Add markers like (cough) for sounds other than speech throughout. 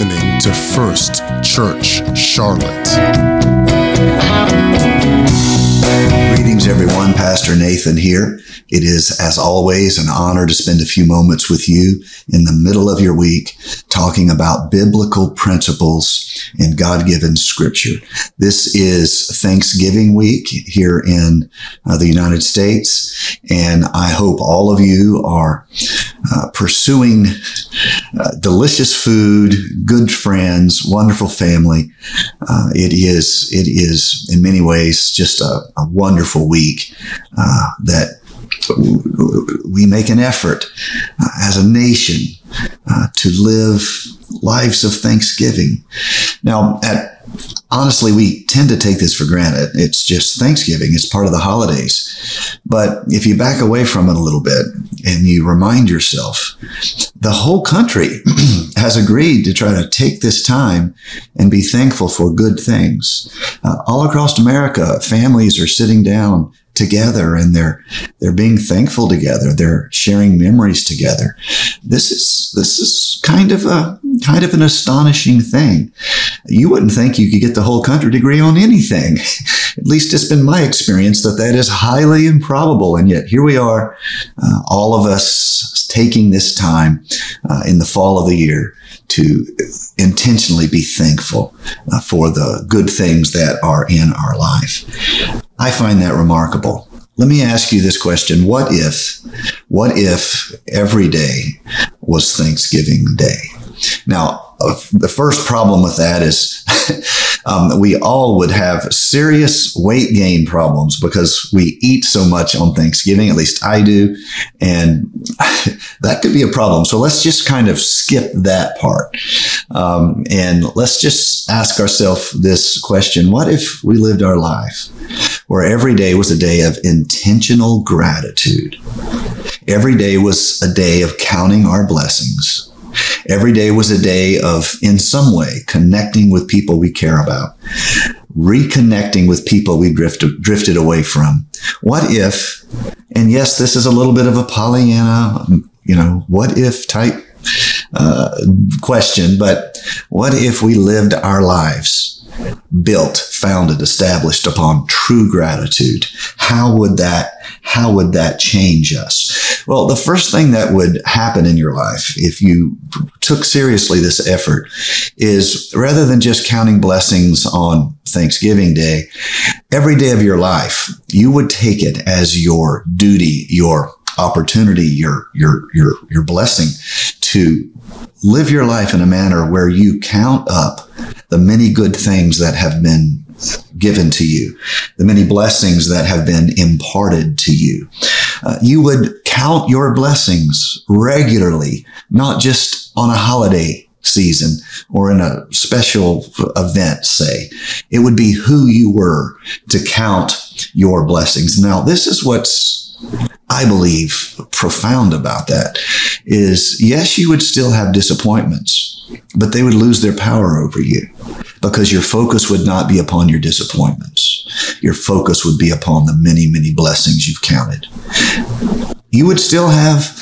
listening to First Church Charlotte. Greetings, everyone. Pastor Nathan here. It is, as always, an honor to spend a few moments with you in the middle of your week talking about biblical principles in God given scripture. This is Thanksgiving week here in uh, the United States, and I hope all of you are uh, pursuing uh, delicious food, good friends, wonderful family. Uh, it is, it is in many ways just a, a wonderful week uh, that we make an effort uh, as a nation uh, to live lives of thanksgiving. Now, at honestly, we tend to take this for granted. It's just Thanksgiving. It's part of the holidays. But if you back away from it a little bit and you remind yourself, the whole country (clears throat) has agreed to try to take this time and be thankful for good things. Uh, all across America, families are sitting down together and they're they're being thankful together they're sharing memories together this is this is kind of a kind of an astonishing thing you wouldn't think you could get the whole country to agree on anything (laughs) at least it's been my experience that that is highly improbable and yet here we are uh, all of us taking this time uh, in the fall of the year to intentionally be thankful uh, for the good things that are in our life. I find that remarkable. Let me ask you this question. What if, what if every day was Thanksgiving Day? Now, the first problem with that is (laughs) um, we all would have serious weight gain problems because we eat so much on Thanksgiving. At least I do. And (laughs) that could be a problem. So let's just kind of skip that part. Um, and let's just ask ourselves this question. What if we lived our life where every day was a day of intentional gratitude? Every day was a day of counting our blessings Every day was a day of, in some way, connecting with people we care about, reconnecting with people we drifted, drifted away from. What if, and yes, this is a little bit of a Pollyanna, you know, what if type uh, question, but what if we lived our lives built, founded, established upon true gratitude? How would that how would that change us? Well, the first thing that would happen in your life if you took seriously this effort is rather than just counting blessings on Thanksgiving Day, every day of your life, you would take it as your duty, your opportunity, your, your, your, your blessing to live your life in a manner where you count up the many good things that have been given to you, the many blessings that have been imparted to you. Uh, you would count your blessings regularly, not just on a holiday season or in a special event, say. It would be who you were to count your blessings. Now, this is what's I believe profound about that is yes, you would still have disappointments, but they would lose their power over you because your focus would not be upon your disappointments. Your focus would be upon the many, many blessings you've counted. You would still have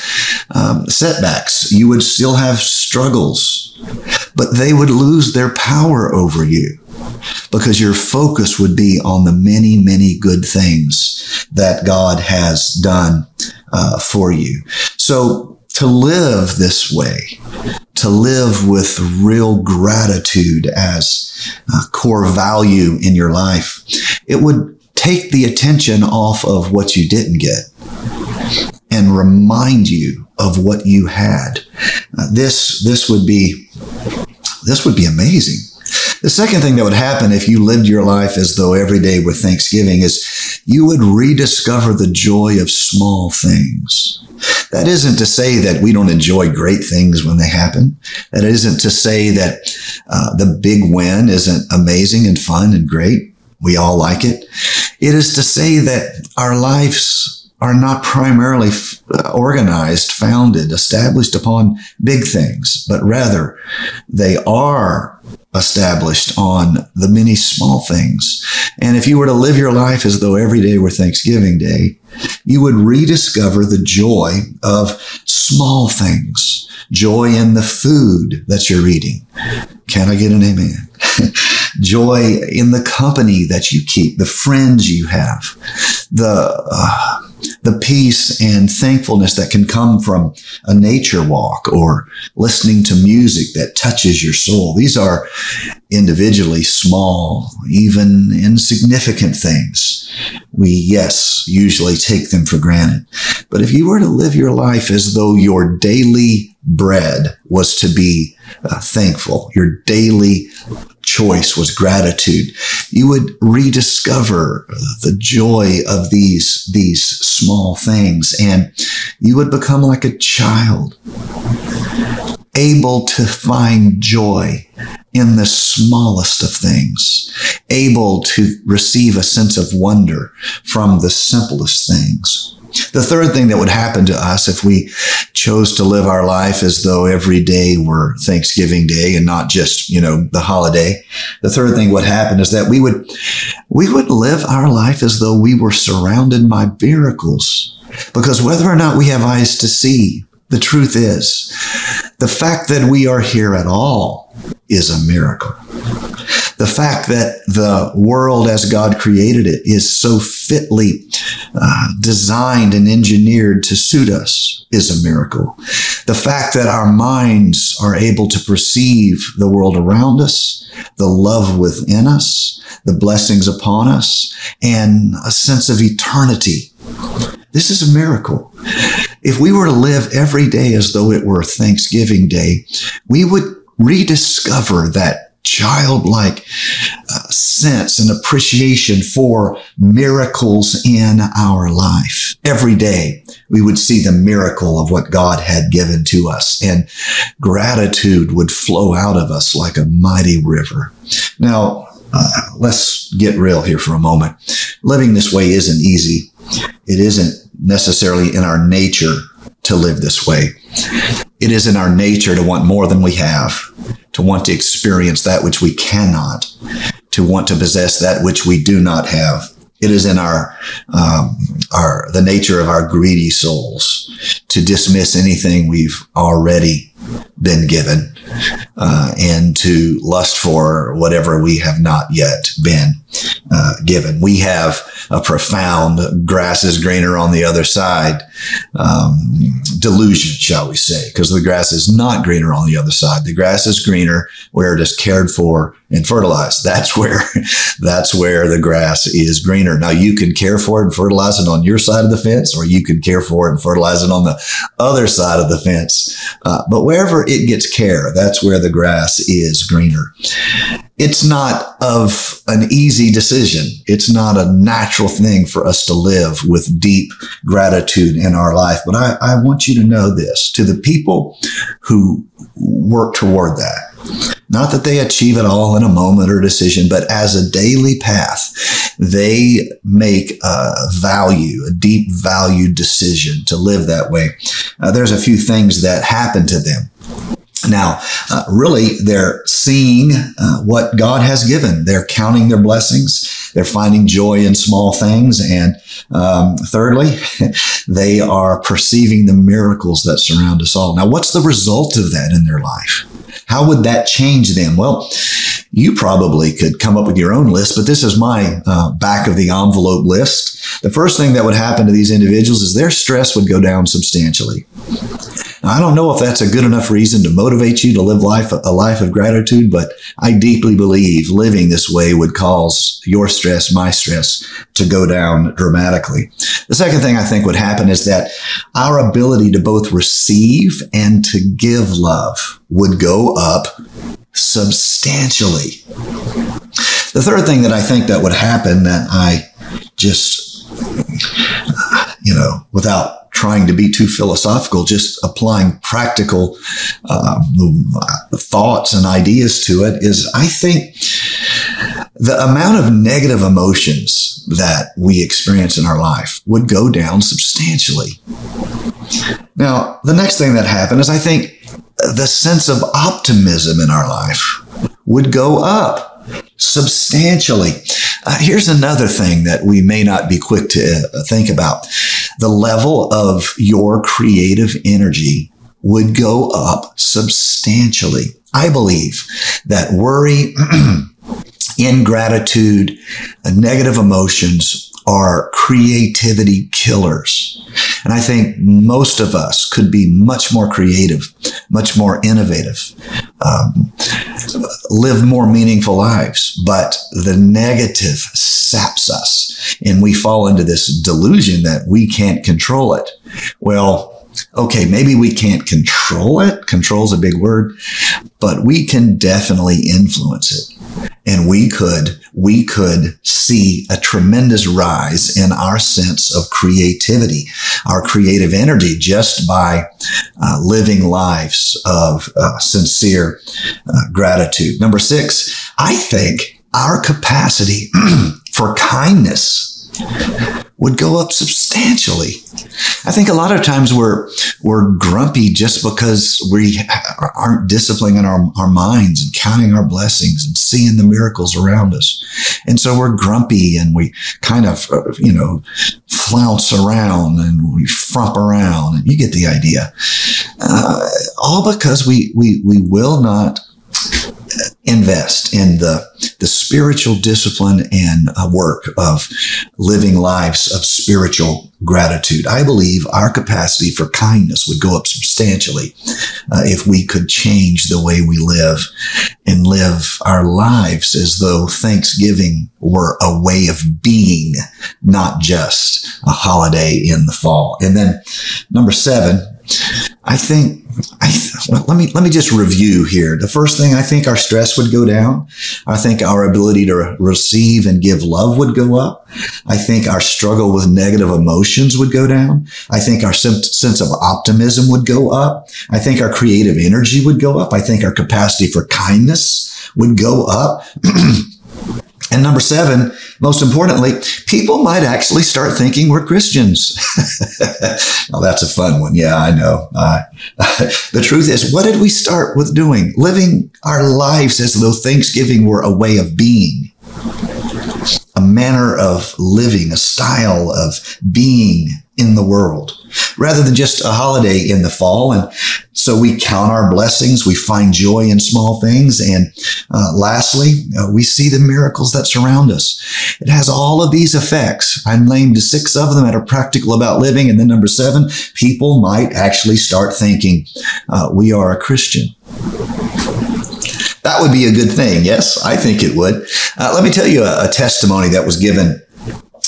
um, setbacks. You would still have struggles, but they would lose their power over you because your focus would be on the many, many good things that God has done uh, for you. So to live this way, to live with real gratitude as a core value in your life, it would take the attention off of what you didn't get and remind you of what you had. Uh, this, this would be, this would be amazing. The second thing that would happen if you lived your life as though every day were Thanksgiving is you would rediscover the joy of small things. That isn't to say that we don't enjoy great things when they happen. That isn't to say that uh, the big win isn't amazing and fun and great. We all like it. It is to say that our lives are not primarily f- uh, organized, founded, established upon big things, but rather they are established on the many small things. And if you were to live your life as though every day were Thanksgiving Day, you would rediscover the joy of small things, joy in the food that you're eating. Can I get an amen? (laughs) joy in the company that you keep, the friends you have, the, uh, the peace and thankfulness that can come from a nature walk or listening to music that touches your soul. These are individually small, even insignificant things. We, yes, usually take them for granted. But if you were to live your life as though your daily bread was to be uh, thankful, your daily choice was gratitude, you would rediscover the joy of these, these small things and you would become like a child, able to find joy in the smallest of things, able to receive a sense of wonder from the simplest things. The third thing that would happen to us if we chose to live our life as though every day were Thanksgiving Day and not just, you know, the holiday. The third thing would happen is that we would, we would live our life as though we were surrounded by miracles. Because whether or not we have eyes to see, the truth is, the fact that we are here at all is a miracle. The fact that the world as God created it is so fitly uh, designed and engineered to suit us is a miracle. The fact that our minds are able to perceive the world around us, the love within us, the blessings upon us, and a sense of eternity. This is a miracle. If we were to live every day as though it were Thanksgiving Day, we would rediscover that childlike uh, sense and appreciation for miracles in our life. Every day we would see the miracle of what God had given to us and gratitude would flow out of us like a mighty river. Now, uh, let's get real here for a moment. Living this way isn't easy. It isn't necessarily in our nature to live this way. It is in our nature to want more than we have, to want to experience that which we cannot, to want to possess that which we do not have. It is in our, um, our, the nature of our greedy souls to dismiss anything we've already been given, uh, and to lust for whatever we have not yet been uh, given. We have a profound grass is greener on the other side um, delusion, shall we say, because the grass is not greener on the other side. The grass is greener where it is cared for and fertilized. That's where (laughs) that's where the grass is greener. Now you can care for it and fertilize it on your side of the fence, or you can care for it and fertilize it on the other side of the fence. Uh, but wherever it gets care, that's where the grass is greener it's not of an easy decision. It's not a natural thing for us to live with deep gratitude in our life. But I, I want you to know this to the people who work toward that. Not that they achieve it all in a moment or decision, but as a daily path, they make a value, a deep value decision to live that way. Uh, there's a few things that happen to them now, uh, really, they're seeing uh, what God has given. They're counting their blessings. They're finding joy in small things. And um, thirdly, (laughs) they are perceiving the miracles that surround us all. Now, what's the result of that in their life? How would that change them? Well, you probably could come up with your own list, but this is my uh, back of the envelope list. The first thing that would happen to these individuals is their stress would go down substantially. I don't know if that's a good enough reason to motivate you to live life a life of gratitude, but I deeply believe living this way would cause your stress, my stress, to go down dramatically. The second thing I think would happen is that our ability to both receive and to give love would go up substantially. The third thing that I think that would happen that I just, you know, without trying to be too philosophical, just applying practical uh, thoughts and ideas to it is I think the amount of negative emotions that we experience in our life would go down substantially. Now, the next thing that happened is I think the sense of optimism in our life would go up substantially. Uh, here's another thing that we may not be quick to uh, think about. The level of your creative energy would go up substantially. I believe that worry, (clears throat) ingratitude, negative emotions are creativity killers. And I think most of us could be much more creative, much more innovative, um, live more meaningful lives. But the negative saps us and we fall into this delusion that we can't control it. Well, okay, maybe we can't control it. Control's a big word, but we can definitely influence it. And we could, we could see a tremendous rise in our sense of creativity, our creative energy just by uh, living lives of uh, sincere uh, gratitude. Number six, I think our capacity (clears throat) for kindness would go up substantially. I think a lot of times we're we're grumpy just because we aren't disciplining our, our minds and counting our blessings and seeing the miracles around us. And so we're grumpy and we kind of, uh, you know, flounce around and we frump around and you get the idea. Uh, all because we, we, we will not invest in the, the spiritual discipline and uh, work of living lives of spiritual gratitude. I believe our capacity for kindness would go up substantially uh, if we could change the way we live and live our lives as though Thanksgiving were a way of being, not just a holiday in the fall. And then number seven, I think I, let me let me just review here. The first thing I think our stress would go down. I think our ability to receive and give love would go up. I think our struggle with negative emotions would go down. I think our sense of optimism would go up. I think our creative energy would go up. I think our capacity for kindness would go up. (clears throat) And number seven, most importantly, people might actually start thinking we're Christians. (laughs) well, that's a fun one. Yeah, I know. Uh, (laughs) the truth is, what did we start with doing? Living our lives as though Thanksgiving were a way of being, a manner of living, a style of being in the world rather than just a holiday in the fall. And so we count our blessings. We find joy in small things. And uh, lastly, uh, we see the miracles that surround us. It has all of these effects. I named six of them that are practical about living. And then number seven, people might actually start thinking, uh, we are a Christian. That would be a good thing. Yes, I think it would. Uh, let me tell you a, a testimony that was given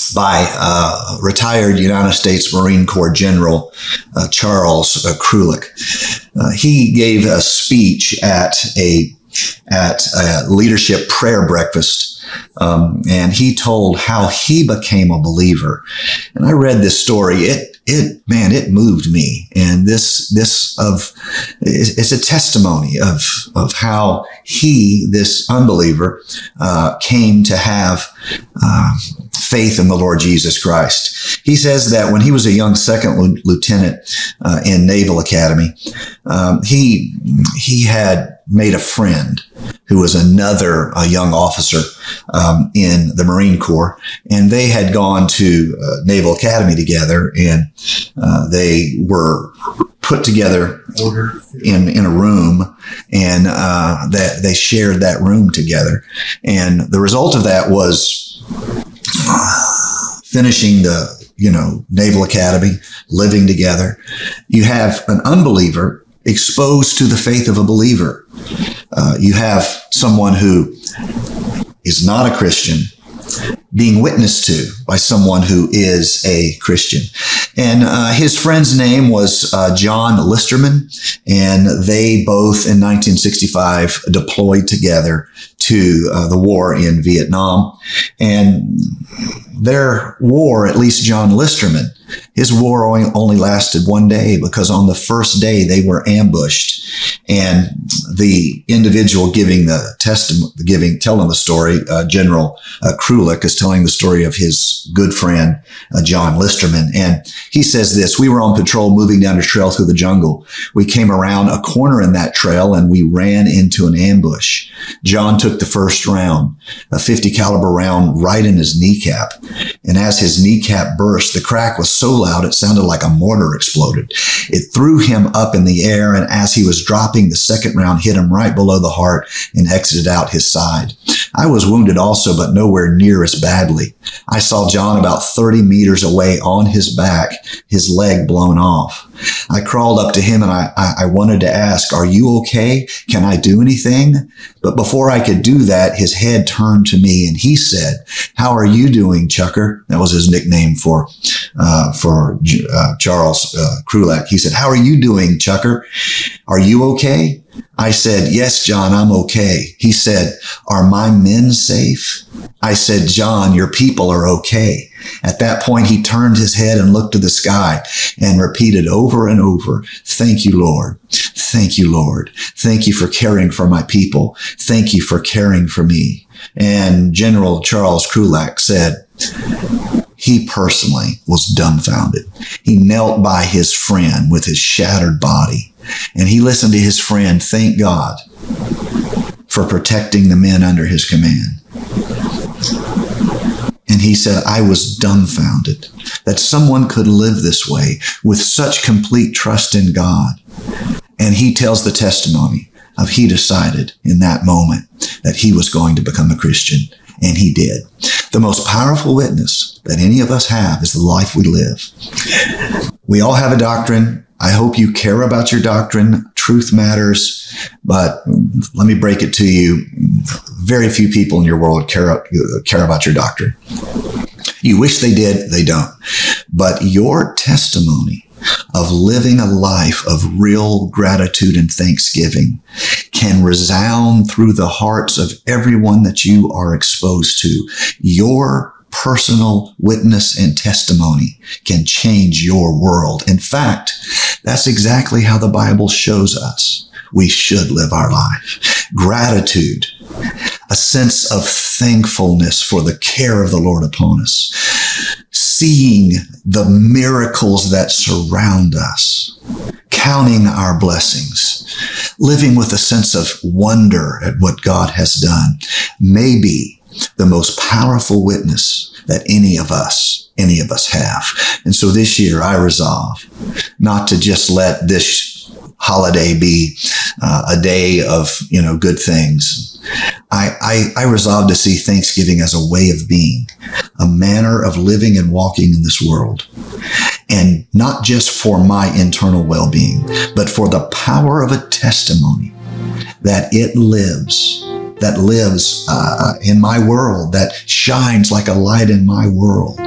by uh, retired United States Marine Corps General uh, Charles uh, Krulak. Uh, he gave a speech at a at a leadership prayer breakfast, um, and he told how he became a believer. And I read this story. It it man, it moved me. And this this of it's a testimony of of how he, this unbeliever, uh, came to have uh, faith in the Lord Jesus Christ. He says that when he was a young second lieutenant uh, in Naval Academy, um, he he had made a friend who was another a young officer um, in the Marine Corps, and they had gone to uh, Naval Academy together, and uh, they were put together in in a room, and uh, that they shared that room together, and the result of that was finishing the you know naval academy living together. You have an unbeliever exposed to the faith of a believer uh, you have someone who is not a christian being witnessed to by someone who is a Christian. And uh, his friend's name was uh, John Listerman, and they both in 1965 deployed together to uh, the war in Vietnam. And their war, at least John Listerman, his war only lasted one day because on the first day they were ambushed and the individual giving the testimony, giving, telling the story, uh, General uh, Krulak is telling the story of his good friend, uh, John Listerman. And he says this, we were on patrol moving down a trail through the jungle. We came around a corner in that trail and we ran into an ambush. John took the first round, a 50 caliber round right in his kneecap. And as his kneecap burst, the crack was so loud it sounded like a mortar exploded. It threw him up in the air, and as he was dropping, the second round hit him right below the heart and exited out his side. I was wounded also, but nowhere near as badly. I saw John about 30 meters away on his back, his leg blown off. I crawled up to him and I, I, wanted to ask, are you okay? Can I do anything? But before I could do that, his head turned to me and he said, how are you doing, Chucker? That was his nickname for, uh, for, uh, Charles, uh, Krulak. He said, how are you doing, Chucker? Are you okay? I said, yes, John, I'm okay. He said, are my men safe? I said, John, your people are okay. At that point, he turned his head and looked to the sky and repeated over and over, thank you, Lord. Thank you, Lord. Thank you for caring for my people. Thank you for caring for me. And General Charles Krulak said, he personally was dumbfounded. He knelt by his friend with his shattered body and he listened to his friend thank God for protecting the men under his command. And he said, I was dumbfounded that someone could live this way with such complete trust in God. And he tells the testimony of he decided in that moment that he was going to become a Christian. And he did. The most powerful witness that any of us have is the life we live. We all have a doctrine. I hope you care about your doctrine. Truth matters, but let me break it to you. Very few people in your world care, care about your doctrine. You wish they did, they don't. But your testimony of living a life of real gratitude and thanksgiving can resound through the hearts of everyone that you are exposed to. Your personal witness and testimony can change your world. In fact, that's exactly how the Bible shows us we should live our life. Gratitude, a sense of thankfulness for the care of the Lord upon us, seeing the miracles that surround us, counting our blessings, living with a sense of wonder at what God has done, maybe the most powerful witness that any of us, any of us have. And so this year I resolve not to just let this holiday be uh, a day of, you know, good things. I, I, I resolve to see Thanksgiving as a way of being, a manner of living and walking in this world. And not just for my internal well-being, but for the power of a testimony that it lives that lives uh, in my world, that shines like a light in my world.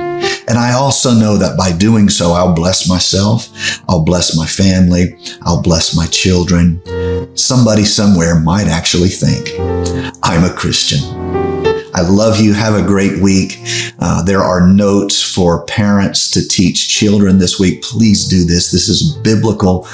And I also know that by doing so, I'll bless myself. I'll bless my family. I'll bless my children. Somebody somewhere might actually think I'm a Christian. I love you. Have a great week. Uh, there are notes for parents to teach children this week. Please do this. This is a biblical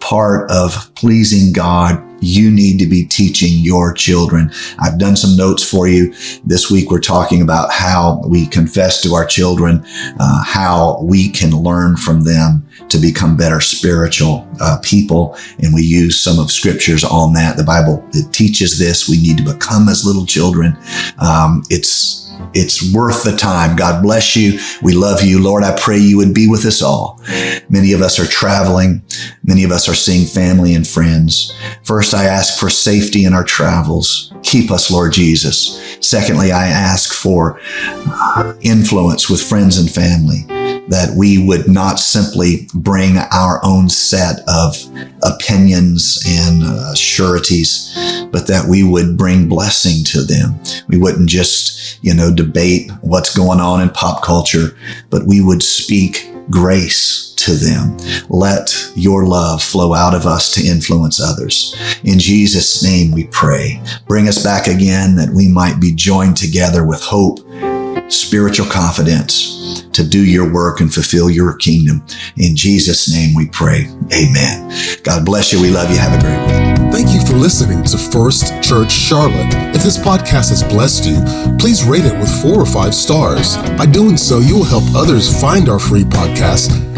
part of pleasing God you need to be teaching your children. I've done some notes for you. This week we're talking about how we confess to our children, uh, how we can learn from them to become better spiritual uh, people. And we use some of scriptures on that. The Bible it teaches this. We need to become as little children. Um, it's it's worth the time. God bless you. We love you. Lord, I pray you would be with us all. Many of us are traveling. Many of us are seeing family and friends. First, I ask for safety in our travels. Keep us, Lord Jesus. Secondly, I ask for uh, influence with friends and family that we would not simply bring our own set of opinions and uh, sureties, but that we would bring blessing to them. We wouldn't just, you know, debate what's going on in pop culture, but we would speak grace to them. Let your love flow out of us to influence others. In Jesus' name we pray. Bring us back again that we might be joined together with hope, spiritual confidence, to do your work and fulfill your kingdom. In Jesus' name we pray. Amen. God bless you. We love you. Have a great week. Thank you for listening to First Church Charlotte. If this podcast has blessed you, please rate it with four or five stars. By doing so, you will help others find our free podcast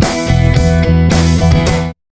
Bye.